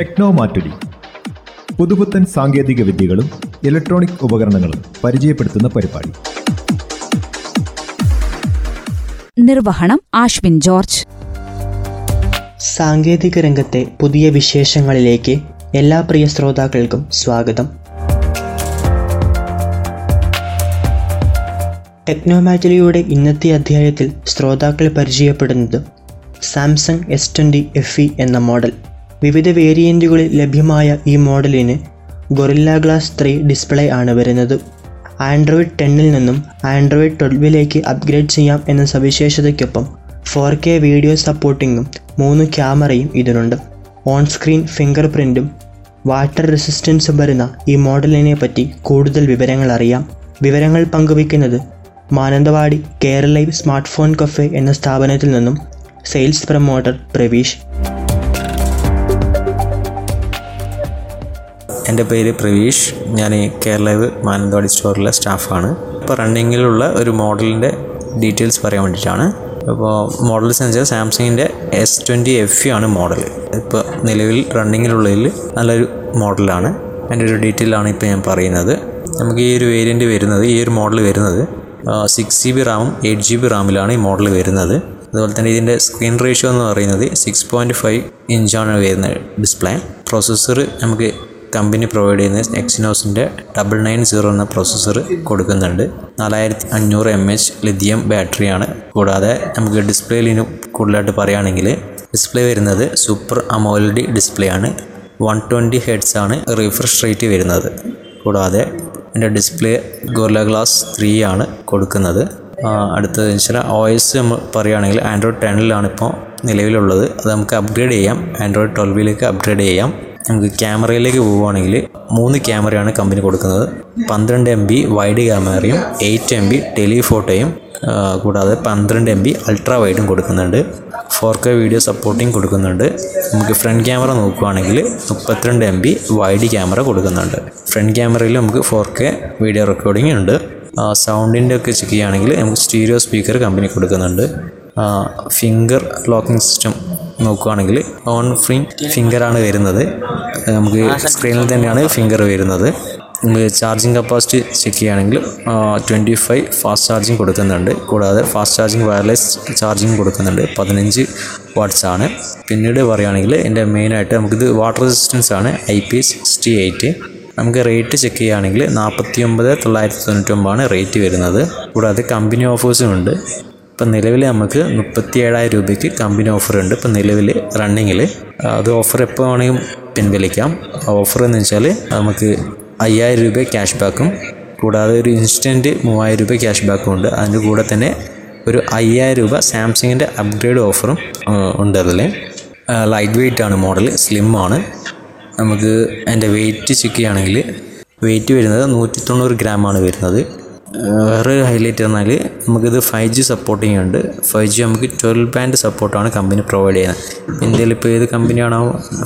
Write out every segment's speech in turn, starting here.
Techno Mattoli പുതുപുത്തൻ സാങ്കേതിക വിദ്യകളും ഇലക്ട്രോണിക് ഉപകരണങ്ങളും പരിചയപ്പെടുത്തുന്ന പരിപാടി. നിർവഹണം ആശ്വിൻ ജോർജ്. സാങ്കേതിക രംഗത്തെ പുതിയ വിശേഷങ്ങളിലേക്ക് എല്ലാ പ്രിയ ശ്രോതാക്കൾക്കും സ്വാഗതം. ടെക്നോമാറ്റലിയുടെ ഇന്നത്തെ അധ്യായത്തിൽ ശ്രോതാക്കൾ പരിചയപ്പെടുന്നത് Samsung S twenty F E എന്ന മോഡൽ. വിവിധ വേരിയന്റുകളിൽ ലഭ്യമായ ഈ മോഡലിന് ഗൊറില്ല ഗ്ലാസ് ത്രീ ഡിസ്പ്ലേ ആണ് വരുന്നത്. ആൻഡ്രോയിഡ് ടെന്നിൽ നിന്നും ആൻഡ്രോയിഡ് ട്വൽവിലേക്ക് അപ്ഗ്രേഡ് ചെയ്യാം എന്ന സവിശേഷതയ്ക്കൊപ്പം ഫോർ കെ വീഡിയോ സപ്പോർട്ടിങ്ങും മൂന്ന് ക്യാമറയും ഇതിനുണ്ട്. ഓൺ സ്ക്രീൻ ഫിംഗർ പ്രിന്റും വാട്ടർ റെസിസ്റ്റൻസും വരുന്ന ഈ മോഡലിനെ പറ്റി കൂടുതൽ വിവരങ്ങൾ അറിയാം. വിവരങ്ങൾ പങ്കുവയ്ക്കുന്നത് മാനന്തവാടി കേരളൈവ് സ്മാർട്ട് ഫോൺ കഫേ എന്ന സ്ഥാപനത്തിൽ നിന്നും സെയിൽസ് പ്രൊമോട്ടർ പ്രവീഷ്. എന്റെ പേര് പ്രവീഷ്. ഞാൻ കേരളയിൽ മാനന്തവാടി സ്റ്റോറിലെ സ്റ്റാഫാണ്. ഇപ്പോൾ റണ്ണിങ്ങിലുള്ള ഒരു മോഡലിന്റെ ഡീറ്റെയിൽസ് പറയാൻ വേണ്ടിയിട്ടാണ്. ഇപ്പോൾ മോഡൽ വെച്ചാൽ സാംസങ്ങിന്റെ എസ് ട്വന്റി എഫ് ആണ് മോഡൽ. ഇപ്പോൾ നിലവിൽ റണ്ണിങ്ങിലുള്ളതിൽ നല്ലൊരു മോഡലാണ്. അതിന്റെ ഒരു ഡീറ്റെയിൽ ആണ് ഇപ്പോൾ ഞാൻ പറയുന്നത്. നമുക്ക് ഈ ഒരു വേരിയന്റ് വരുന്നത് ഈ ഒരു മോഡൽ വരുന്നത് സിക്സ് ജി ബി റാമും എയ്റ്റ് ജി ബി റാമിലാണ് ഈ മോഡൽ വരുന്നത്. അതുപോലെ തന്നെ ഇതിന്റെ സ്ക്രീൻ റേഷ്യോ എന്ന് പറയുന്നത് സിക്സ് പോയിന്റ് ഫൈവ് ഇഞ്ചാണ് വരുന്നത് ഡിസ്പ്ലേ. പ്രോസസ്സർ നമുക്ക് കമ്പനി പ്രൊവൈഡ് ചെയ്യുന്ന എക്സിനോസിന്റെ ഡബിൾ നയൻ സീറോ എന്ന പ്രോസസ്സർ കൊടുക്കുന്നുണ്ട്. നാലായിരത്തി അഞ്ഞൂറ് എം എച്ച് ലിഥിയം ബാറ്ററിയാണ് കൂടാതെ നമുക്ക് ഡിസ്പ്ലേയിൽ ഇനി കൂടുതലായിട്ട് പറയുകയാണെങ്കിൽ ഡിസ്പ്ലേ വരുന്നത് സൂപ്പർ അമോലഡി ഡിസ്പ്ലേ ആണ്. വൺ ട്വന്റി ഹെഡ്സ് ആണ് റിഫ്രഷ് റേറ്റ് വരുന്നത്. കൂടാതെ എന്റെ ഡിസ്പ്ലേ ഗോർല ഗ്ലാസ് ത്രീ ആണ് കൊടുക്കുന്നത്. അടുത്തത് വെച്ചാൽ ഒ എസ് നമ്മൾ പറയുകയാണെങ്കിൽ ആൻഡ്രോയിഡ് ടെണിലാണ് ഇപ്പോൾ നിലവിലുള്ളത്. അത് നമുക്ക് അപ്ഗ്രേഡ് ചെയ്യാം. ആൻഡ്രോയിഡ് ട്വൽവിലേക്ക് അപ്ഗ്രേഡ് ചെയ്യാം. നമുക്ക് ക്യാമറയിലേക്ക് പോവുകയാണെങ്കിൽ മൂന്ന് ക്യാമറയാണ് കമ്പനി കൊടുക്കുന്നത്. പന്ത്രണ്ട് എം ബി വൈഡ് ക്യാമറയും എയ്റ്റ് എം ബി ടെലിഫോട്ടോയും കൂടാതെ പന്ത്രണ്ട് എം ബി അൾട്രാ വൈഡും കൊടുക്കുന്നുണ്ട്. ഫോർ കെ വീഡിയോ സപ്പോർട്ടിങ് കൊടുക്കുന്നുണ്ട്. നമുക്ക് ഫ്രണ്ട് ക്യാമറ നോക്കുകയാണെങ്കിൽ മുപ്പത്തിരണ്ട് എം ബി വൈഡ് ക്യാമറ കൊടുക്കുന്നുണ്ട്. ഫ്രണ്ട് ക്യാമറയിൽ നമുക്ക് ഫോർ കെ വീഡിയോ റെക്കോർഡിംഗ് ഉണ്ട്. സൗണ്ടിന്റെ ഒക്കെ ചെക്ക് ചെയ്യുകയാണെങ്കിൽ നമുക്ക് സ്റ്റീരിയോ സ്പീക്കർ കമ്പനി കൊടുക്കുന്നുണ്ട്. ഫിംഗർ ലോക്കിംഗ് സിസ്റ്റം നോക്കുകയാണെങ്കിൽ ഓൺ ഫ്രീ ഫിംഗറാണ് വരുന്നത്. നമുക്ക് സ്ക്രീനിൽ തന്നെയാണ് ഫിംഗർ വരുന്നത്. നമുക്ക് ചാർജിങ് കപ്പാസിറ്റി ചെക്ക് ചെയ്യുകയാണെങ്കിൽ ട്വന്റി ഫൈവ് ഫാസ്റ്റ് ചാർജിങ് കൊടുക്കുന്നുണ്ട്. കൂടാതെ ഫാസ്റ്റ് ചാർജിങ് വയർലെസ് ചാർജിങ് കൊടുക്കുന്നുണ്ട്. പതിനഞ്ച് വാട്ട്സ് ആണ്. പിന്നീട് പറയുകയാണെങ്കിൽ എന്റെ മെയിനായിട്ട് നമുക്കിത് വാട്ടർ റെസിസ്റ്റൻസ് ആണ്. ഐ പി സിക്സ്റ്റി എയ്റ്റ് നമുക്ക് റേറ്റ് ചെക്ക് ചെയ്യുകയാണെങ്കിൽ നാൽപ്പത്തി ഒമ്പത് തൊള്ളായിരത്തി തൊണ്ണൂറ്റൊമ്പതാണ് റേറ്റ് വരുന്നത്. കൂടാതെ കമ്പനി ഓഫേഴ്സും ഉണ്ട്. ഇപ്പം നിലവിൽ നമുക്ക് മുപ്പത്തി ഏഴായിരം രൂപയ്ക്ക് കമ്പനി ഉണ്ട് ഇപ്പം നിലവിൽ റണ്ണിങ്ങിൽ അത് ഓഫർ എപ്പോൾ വേണമെങ്കിലും പിൻവലിക്കാം. ഓഫർ എന്ന് വെച്ചാൽ നമുക്ക് അയ്യായിരം രൂപ ക്യാഷ് ബാക്കും. കൂടാതെ ഒരു ഇൻസ്റ്റന്റ് മൂവായിരം രൂപ ക്യാഷ് ബാക്കും ഉണ്ട്. അതിന്റെ കൂടെ തന്നെ ഒരു അയ്യായിരം രൂപ സാംസങ്ങിന്റെ അപ്ഗ്രേഡ് ഓഫറും ഉണ്ട് അതിൽ ലൈറ്റ് വെയിറ്റ് ആണ് മോഡൽ സ്ലിം ആണ്. നമുക്ക് അതിന്റെ വെയിറ്റ് ചെക്ക് ചെയ്യുകയാണെങ്കിൽ വെയിറ്റ് വരുന്നത് നൂറ്റി തൊണ്ണൂറ് ഗ്രാമാണ് വരുന്നത്. വേറെ ഹൈലൈറ്റ് പറഞ്ഞാൽ നമുക്കിത് ഫൈവ് ജി സപ്പോർട്ടിങ് ഉണ്ട് ഫൈവ് ജി നമുക്ക് ട്വൽവ് ബാൻഡ് സപ്പോർട്ടാണ് കമ്പനി പ്രൊവൈഡ് ചെയ്യുന്നത്. ഇന്ത്യയിൽ ഇപ്പോൾ ഏത് കമ്പനിയാണോ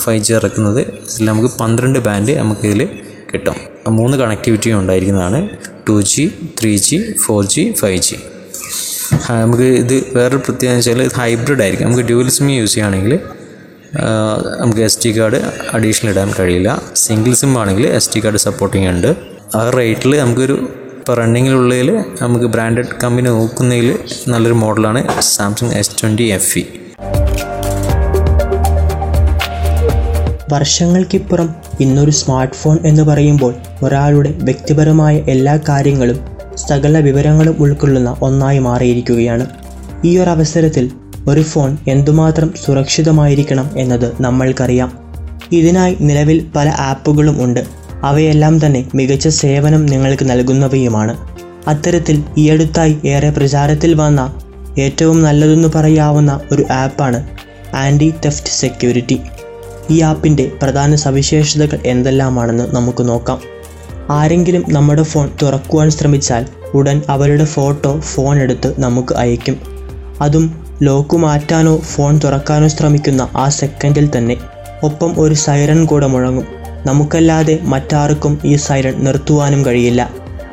ഫൈവ് ജി ഇറക്കുന്നത് ഇതിൽ നമുക്ക് പന്ത്രണ്ട് ബാൻഡ് നമുക്കിതിൽ കിട്ടും. മൂന്ന് കണക്ടിവിറ്റിയും ഉണ്ടായിരിക്കുന്നതാണ്. Two G three G four G five G നമുക്ക് ഇത് വേറൊരു പ്രത്യേകത വെച്ചാൽ ഇത് ഹൈബ്രിഡ് ആയിരിക്കും. നമുക്ക് ഡ്യൂവൽ സിം യൂസ് ചെയ്യുകയാണെങ്കിൽ നമുക്ക് എസ് ടി കാർഡ് അഡീഷണൽ ഇടാൻ കഴിയില്ല. സിംഗിൾ സിം ആണെങ്കിൽ എസ് ടി കാർഡ് സപ്പോർട്ടിങ് ഉണ്ട് ആ റേറ്റിൽ നമുക്കൊരു ഇപ്പോൾ റണ്ണിങ്ങിലുള്ളതിൽ നമുക്ക് ബ്രാൻഡഡ് കമ്പനി നോക്കുന്നതിൽ നല്ലൊരു മോഡലാണ് Samsung S twenty F E വർഷങ്ങൾക്കിപ്പുറം ഇന്നൊരു സ്മാർട്ട് ഫോൺ എന്ന് പറയുമ്പോൾ ഒരാളുടെ വ്യക്തിപരമായ എല്ലാ കാര്യങ്ങളും സകല വിവരങ്ങളും ഉൾക്കൊള്ളുന്ന ഒന്നായി മാറിയിരിക്കുകയാണ്. ഈ ഒരു അവസരത്തിൽ ഒരു ഫോൺ എന്തുമാത്രം സുരക്ഷിതമായിരിക്കണം എന്നത് നമ്മൾക്കറിയാം. ഇതിനായി നിലവിൽ പല ആപ്പുകളും ഉണ്ട്. അവയെല്ലാം തന്നെ മികച്ച സേവനം നിങ്ങൾക്ക് നൽകുന്നവയുമാണ്. അത്തരത്തിൽ ഈയടുത്തായി ഏറെ പ്രചാരത്തിൽ വന്ന ഏറ്റവും നല്ലതെന്ന് പറയാവുന്ന ഒരു ആപ്പാണ് ആന്റി തെഫ്റ്റ് സെക്യൂരിറ്റി. ഈ ആപ്പിന്റെ പ്രധാന സവിശേഷതകൾ എന്തെല്ലാമാണെന്ന് നമുക്ക് നോക്കാം. ആരെങ്കിലും നമ്മുടെ ഫോൺ തുറക്കുവാൻ ശ്രമിച്ചാൽ ഉടൻ അവരുടെ ഫോട്ടോ ഫോൺ എടുത്ത് നമുക്ക് അയക്കും അതും ലോക്ക് മാറ്റാനോ ഫോൺ തുറക്കാനോ ശ്രമിക്കുന്ന ആ സെക്കൻഡിൽ തന്നെ. ഒപ്പം ഒരു സൈറൺ കൂടെ മുഴങ്ങും. നമുക്കല്ലാതെ മറ്റാർക്കും ഈ സൈറൺ നിർത്തുവാനും കഴിയില്ല.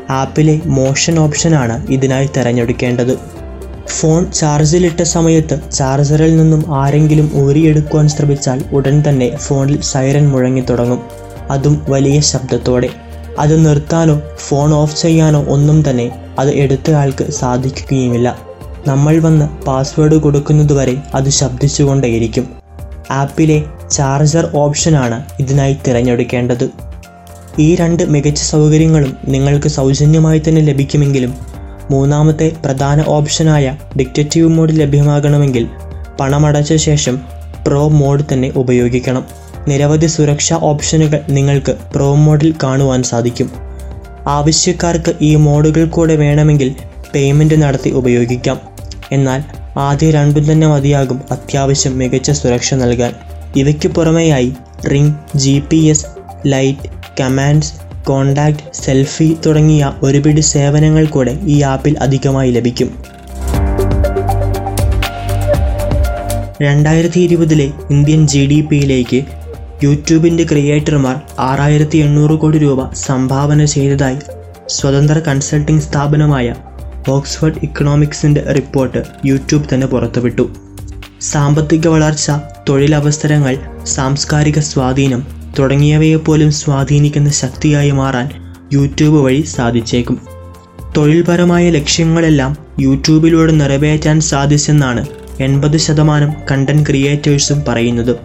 ആപ്പിലെ മോഷൻ ഓപ്ഷനാണ് ഇതിനായി തിരഞ്ഞെടുക്കേണ്ടത്. ഫോൺ ചാർജിലിട്ട സമയത്ത് ചാർജറിൽ നിന്നും ആരെങ്കിലും ഊരിയെടുക്കുവാൻ ശ്രമിച്ചാൽ ഉടൻ തന്നെ ഫോണിൽ സൈറൻ മുഴങ്ങി തുടങ്ങും. അതും വലിയ ശബ്ദത്തോടെ. അത് നിർത്താനോ ഫോൺ ഓഫ് ചെയ്യാനോ ഒന്നും തന്നെ അത് എടുത്തയാൾക്ക് സാധിക്കുകയുമില്ല. നമ്മൾ വന്ന് പാസ്വേഡ് കൊടുക്കുന്നതുവരെ അത് ശബ്ദിച്ചുകൊണ്ടേയിരിക്കും. ആപ്പിലെ ചാർജർ ഓപ്ഷനാണ് ഇതിനായി തിരഞ്ഞെടുക്കേണ്ടത്. ഈ രണ്ട് മികച്ച സൗകര്യങ്ങളും നിങ്ങൾക്ക് സൗജന്യമായി തന്നെ ലഭിക്കുമെങ്കിലും മൂന്നാമത്തെ പ്രധാന ഓപ്ഷനായ ഡിക്റ്റേറ്റീവ് മോഡ് ലഭ്യമാകണമെങ്കിൽ പണമടച്ച ശേഷം പ്രോ മോഡ് തന്നെ ഉപയോഗിക്കണം. നിരവധി സുരക്ഷാ ഓപ്ഷനുകൾ നിങ്ങൾക്ക് പ്രോ മോഡിൽ കാണുവാൻ സാധിക്കും. ആവശ്യക്കാർക്ക് ഈ മോഡുകൾ കൂടെ വേണമെങ്കിൽ പേയ്മെന്റ് നടത്തി ഉപയോഗിക്കാം. എന്നാൽ ആദ്യ രണ്ടും തന്നെ മതിയാകും അത്യാവശ്യം മികച്ച സുരക്ഷ നൽകാൻ. ഇവയ്ക്ക് പുറമെയായി ring G P S light commands contact selfie തുടങ്ങിയ ഒരുപിടി സേവനങ്ങൾ കൂടെ ഈ ആപ്പിൽ അധികമായി ലഭിക്കും. രണ്ടായിരത്തി ഇരുപതിലെ ഇന്ത്യൻ ജി ഡി പിയിലേക്ക് യൂട്യൂബിന്റെ ക്രിയേറ്റർമാർ ആറായിരത്തി എണ്ണൂറ് കോടി രൂപ സംഭാവന ചെയ്തതായി സ്വതന്ത്ര കൺസൾട്ടിംഗ് സ്ഥാപനമായ ഓക്സ്ഫോർഡ് ഇക്കണോമിക്സിന്റെ റിപ്പോർട്ട് യൂട്യൂബ് തന്നെ പുറത്തുവിട്ടു. സാമ്പത്തിക വളർച്ച തൊഴിലവസരങ്ങൾ സാംസ്കാരിക സ്വാധീനം തുടങ്ങിയവയെപ്പോലും സ്വാധീനിക്കുന്ന ശക്തിയായി മാറാൻ യൂട്യൂബ് വഴി സാധിച്ചേക്കും. തൊഴിൽപരമായ ലക്ഷ്യങ്ങളെല്ലാം യൂട്യൂബിലൂടെ നിറവേറ്റാൻ സാധിച്ചെന്നാണ് എൺപത് ശതമാനം കണ്ടന്റ് ക്രിയേറ്റേഴ്സും പറയുന്നത്.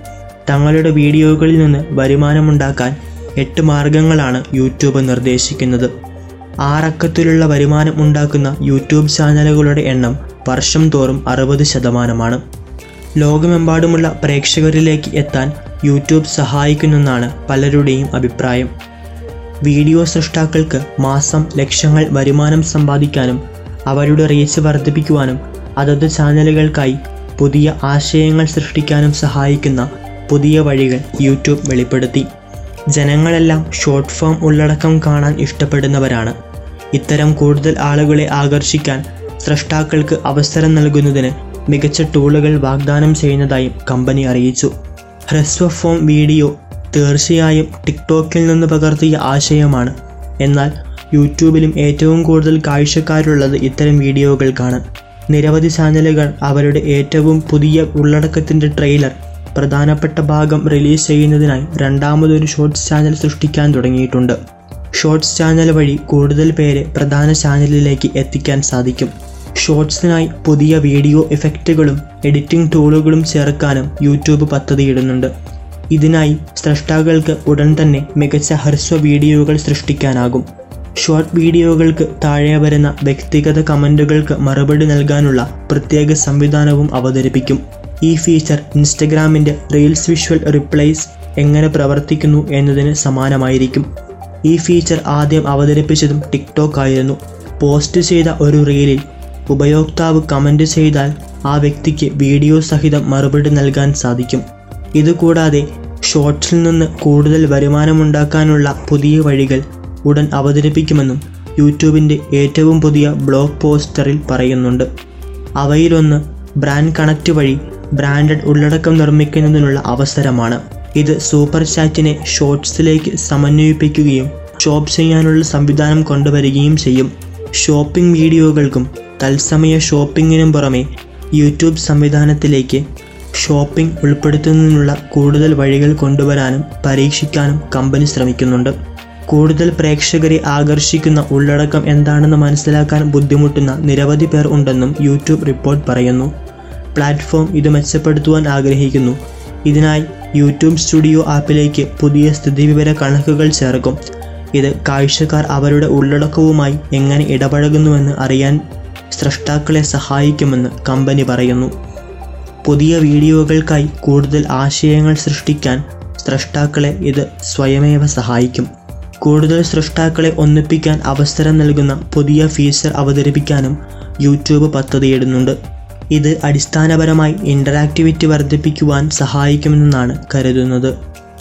തങ്ങളുടെ വീഡിയോകളിൽ നിന്ന് വരുമാനമുണ്ടാക്കാൻ എട്ട് മാർഗങ്ങളാണ് യൂട്യൂബ് നിർദ്ദേശിക്കുന്നത്. ആറക്കത്തിലുള്ള വരുമാനം ഉണ്ടാക്കുന്ന യൂട്യൂബ് ചാനലുകളുടെ എണ്ണം വർഷം തോറും അറുപത് ശതമാനമാണ്. ലോകമെമ്പാടുമുള്ള പ്രേക്ഷകരിലേക്ക് എത്താൻ യൂട്യൂബ് സഹായിക്കുന്നെന്നാണ് പലരുടെയും അഭിപ്രായം. വീഡിയോ സൃഷ്ടാക്കൾക്ക് മാസം ലക്ഷങ്ങൾ വരുമാനം സമ്പാദിക്കാനും അവരുടെ റീച്ച് വർദ്ധിപ്പിക്കുവാനും അതത് ചാനലുകൾക്കായി പുതിയ ആശയങ്ങൾ സൃഷ്ടിക്കാനും സഹായിക്കുന്ന പുതിയ വഴികൾ യൂട്യൂബ് വെളിപ്പെടുത്തി. ജനങ്ങളെല്ലാം ഷോർട്ട് ഫോം ഉള്ളടക്കം കാണാൻ ഇഷ്ടപ്പെടുന്നവരാണ്. ഇത്തരം കൂടുതൽ ആളുകളെ ആകർഷിക്കാൻ സൃഷ്ടാക്കൾക്ക് അവസരം നൽകുന്നതിന് മികച്ച ടൂളുകൾ വാഗ്ദാനം ചെയ്യുന്നതായും കമ്പനി അറിയിച്ചു. ഹ്രസ്വ ഫോം വീഡിയോ തീർച്ചയായും ടിക്ടോക്കിൽ നിന്ന് പകർത്തിയ ആശയമാണ്. എന്നാൽ യൂട്യൂബിലും ഏറ്റവും കൂടുതൽ കാഴ്ചക്കാരുള്ളത് ഇത്തരം വീഡിയോകൾക്കാണ്. നിരവധി ചാനലുകൾ അവരുടെ ഏറ്റവും പുതിയ ഉള്ളടക്കത്തിന്റെ ട്രെയിലർ പ്രധാനപ്പെട്ട ഭാഗം റിലീസ് ചെയ്യുന്നതിനായി രണ്ടാമതൊരു ഷോർട്സ് ചാനൽ സൃഷ്ടിക്കാൻ തുടങ്ങിയിട്ടുണ്ട്. ഷോർട്സ് ചാനൽ വഴി കൂടുതൽ പേരെ പ്രധാന ചാനലിലേക്ക് എത്തിക്കാൻ സാധിക്കും. ഷോർട്സിനായി പുതിയ വീഡിയോ എഫക്റ്റുകളും എഡിറ്റിംഗ് ടൂളുകളും ചേർക്കാനും യൂട്യൂബ് പദ്ധതിയിടുന്നുണ്ട്. ഇതിനായി സ്രഷ്ടാക്കൾക്ക് ഉടൻ തന്നെ മികച്ച ഹ്രസ്വ വീഡിയോകൾ സൃഷ്ടിക്കാനാകും. ഷോർട്ട് വീഡിയോകൾക്ക് താഴെ വരുന്ന വ്യക്തിഗത കമന്റുകൾക്ക് മറുപടി നൽകാനുള്ള പ്രത്യേക സംവിധാനവും അവതരിപ്പിക്കും. ഈ ഫീച്ചർ ഇൻസ്റ്റഗ്രാമിന്റെ റീൽസ് വിഷ്വൽ റിപ്ലൈസ് എങ്ങനെ പ്രവർത്തിക്കുന്നു എന്നതിന് സമാനമായിരിക്കും. ഈ ഫീച്ചർ ആദ്യം അവതരിപ്പിച്ചതും ടിക്ടോക്ക് ആയിരുന്നു. പോസ്റ്റ് ചെയ്ത ഒരു റീലിൽ ഉപയോക്താവ് കമന്റ് ചെയ്താൽ ആ വ്യക്തിക്ക് വീഡിയോ സഹിതം മറുപടി നൽകാൻ സാധിക്കും. ഇതുകൂടാതെ ഷോർട്സിൽ നിന്ന് കൂടുതൽ വരുമാനമുണ്ടാക്കാനുള്ള പുതിയ വഴികൾ ഉടൻ അവതരിപ്പിക്കുമെന്നും യൂട്യൂബിന്റെ ഏറ്റവും പുതിയ ബ്ലോഗ് പോസ്റ്ററിൽ പറയുന്നുണ്ട്. അവയിലൊന്ന് ബ്രാൻഡ് കണക്റ്റ് വഴി ബ്രാൻഡഡ് ഉള്ളടക്കം നിർമ്മിക്കുന്നതിനുള്ള അവസരമാണ്. ഇത് സൂപ്പർ ചാറ്റിനെ ഷോർട്സിലേക്ക് സമന്വയിപ്പിക്കുകയും ഷോപ്പ് ചെയ്യാനുള്ള സംവിധാനം കൊണ്ടുവരികയും ചെയ്യും. ഷോപ്പിംഗ് വീഡിയോകൾക്കും തത്സമയ ഷോപ്പിങ്ങിനും പുറമെ യൂട്യൂബ് സംവിധാനത്തിലേക്ക് ഷോപ്പിംഗ് ഉൾപ്പെടുത്തുന്നതിനുള്ള കൂടുതൽ വഴികൾ കൊണ്ടുവരാനും പരീക്ഷിക്കാനും കമ്പനി ശ്രമിക്കുന്നുണ്ട്. കൂടുതൽ പ്രേക്ഷകരെ ആകർഷിക്കുന്ന ഉള്ളടക്കം എന്താണെന്ന് മനസ്സിലാക്കാൻ ബുദ്ധിമുട്ടുന്ന നിരവധി പേർ ഉണ്ടെന്നും യൂട്യൂബ് റിപ്പോർട്ട് പറയുന്നു. പ്ലാറ്റ്ഫോം ഇത് മെച്ചപ്പെടുത്തുവാൻ ആഗ്രഹിക്കുന്നു. ഇതിനായി യൂട്യൂബ് സ്റ്റുഡിയോ ആപ്പിലേക്ക് പുതിയ സ്ഥിതിവിവര കണക്കുകൾ ചേർക്കും. ഇത് കാഴ്ചക്കാർ അവരുടെ ഉള്ളടക്കവുമായി എങ്ങനെ ഇടപഴകുന്നുവെന്ന് അറിയാൻ സ്രഷ്ടാക്കളെ സഹായിക്കുമെന്ന് കമ്പനി പറയുന്നു. പുതിയ വീഡിയോകൾക്കായി കൂടുതൽ ആശയങ്ങൾ സൃഷ്ടിക്കാൻ സ്രഷ്ടാക്കളെ ഇത് സ്വയമേവ സഹായിക്കും. കൂടുതൽ സൃഷ്ടാക്കളെ ഒന്നിപ്പിക്കാൻ അവസരം നൽകുന്ന പുതിയ ഫീച്ചർ അവതരിപ്പിക്കാനും യൂട്യൂബ് പദ്ധതിയിടുന്നുണ്ട്. ഇത് അടിസ്ഥാനപരമായി ഇന്ററാക്ടിവിറ്റി വർദ്ധിപ്പിക്കുവാൻ സഹായിക്കുമെന്നാണ് കരുതുന്നത്.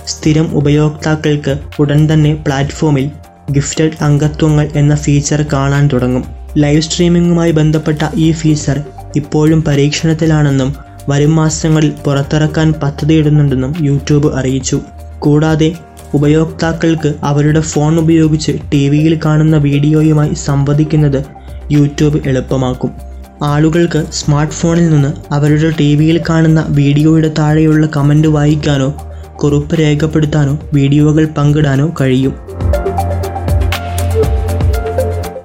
സ്ഥിരം ഉപയോക്താക്കൾക്ക് ഉടൻ തന്നെ പ്ലാറ്റ്ഫോമിൽ ഗിഫ്റ്റഡ് അംഗത്വങ്ങൾ എന്ന ഫീച്ചർ കാണാൻ തുടങ്ങും. ലൈവ് സ്ട്രീമിംഗുമായി ബന്ധപ്പെട്ട ഈ ഫീച്ചർ ഇപ്പോഴും പരീക്ഷണത്തിലാണെന്നും വരും മാസങ്ങളിൽ പുറത്തിറക്കാൻ പദ്ധതിയിടുന്നുണ്ടെന്നും യൂട്യൂബ് അറിയിച്ചു. കൂടാതെ ഉപയോക്താക്കൾക്ക് അവരുടെ ഫോൺ ഉപയോഗിച്ച് ടി വിയിൽ കാണുന്ന വീഡിയോയുമായി സംവദിക്കുന്നത് യൂട്യൂബ് എളുപ്പമാക്കും. ആളുകൾക്ക് സ്മാർട്ട് ഫോണിൽ നിന്ന് അവരുടെ ടി വിയിൽ കാണുന്ന വീഡിയോയുടെ താഴെയുള്ള കമന്റ് വായിക്കാനോ കുറിപ്പ് രേഖപ്പെടുത്താനോ വീഡിയോകൾ പങ്കിടാനോ കഴിയും.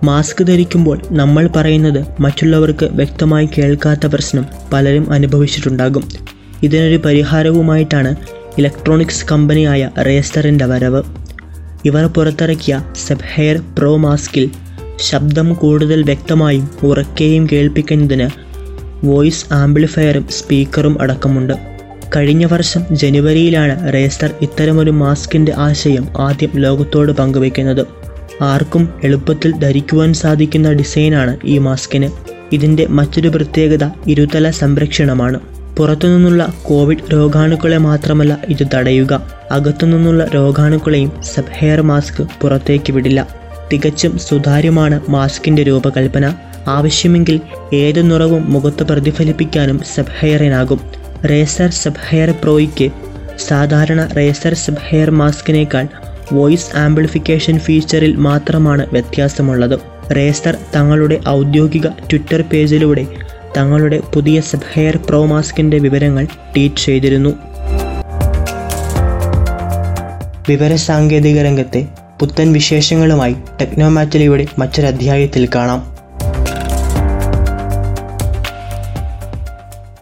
മാസ്ക് ധരിക്കുമ്പോൾ നമ്മൾ പറയുന്നത് മറ്റുള്ളവർക്ക് വ്യക്തമായി കേൾക്കാത്ത പ്രശ്നം പലരും അനുഭവിച്ചിട്ടുണ്ടാകും. ഇതിനൊരു പരിഹാരവുമായിട്ടാണ് ഇലക്ട്രോണിക്സ് കമ്പനിയായ റേസ്റ്ററിന്റെ വരവ്. ഇവർ പുറത്തിറക്കിയ സെബ്ഹെയർ പ്രോ മാസ്കിൽ ശബ്ദം കൂടുതൽ വ്യക്തമായും ഉറക്കെയും കേൾപ്പിക്കുന്നതിന് വോയിസ് ആംപ്ലിഫയറും സ്പീക്കറും അടക്കമുണ്ട്. കഴിഞ്ഞ വർഷം ജനുവരിയിലാണ് റേസ്റ്റർ ഇത്തരമൊരു മാസ്കിന്റെ ആശയം ആദ്യം ലോകത്തോട് പങ്കുവയ്ക്കുന്നത് ആർക്കും എളുപ്പത്തിൽ ധരിക്കുവാൻ സാധിക്കുന്ന ഡിസൈനാണ് ഈ മാസ്കിന്. ഇതിന്റെ മറ്റൊരു പ്രത്യേകത ഇരുതല സംരക്ഷണമാണ്. പുറത്തുനിന്നുള്ള കോവിഡ് രോഗാണുക്കളെ മാത്രമല്ല ഇത് തടയുക. അകത്തുനിന്നുള്ള രോഗാണുക്കളെയും സബ് ഹെയർ മാസ്ക് പുറത്തേക്ക് വിടില്ല. തികച്ചും സുതാര്യമാണ് മാസ്കിന്റെ രൂപകൽപ്പന. ആവശ്യമെങ്കിൽ ഏത് നിറവും മുഖത്ത് പ്രതിഫലിപ്പിക്കാനും സബ് ഹെയറിനാകും. റേസർ സബ് ഹെയർ പ്രോയ്ക്ക് സാധാരണ റേസർ സബ് ഹെയർ മാസ്കിനേക്കാൾ വോയിസ് ആംപ്ലിഫിക്കേഷൻ ഫീച്ചറിൽ മാത്രമാണ് വ്യത്യാസമുള്ളത്. റേസർ തങ്ങളുടെ ഔദ്യോഗിക ട്വിറ്റർ പേജിലൂടെ തങ്ങളുടെ പുതിയ സബ്ഹെയർ പ്രോ മാസ്കിന്റെ വിവരങ്ങൾ ട്വീറ്റ് ചെയ്തിരുന്നു. വിവരസാങ്കേതിക രംഗത്തെ പുത്തൻ വിശേഷങ്ങളുമായി ടെക്നോമാറ്റലിയുടെ മറ്റൊരധ്യായത്തിൽ കാണാം.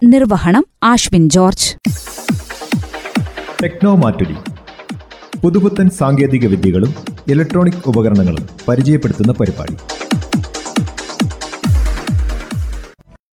നിർവഹണം ആശ്വിൻ ജോർജ്. ടെക്നോ മാറ്റുലി പുതുപുത്തൻ സാങ്കേതിക വിദ്യകളും ഇലക്ട്രോണിക് ഉപകരണങ്ങളും പരിചയപ്പെടുത്തുന്ന പരിപാടി.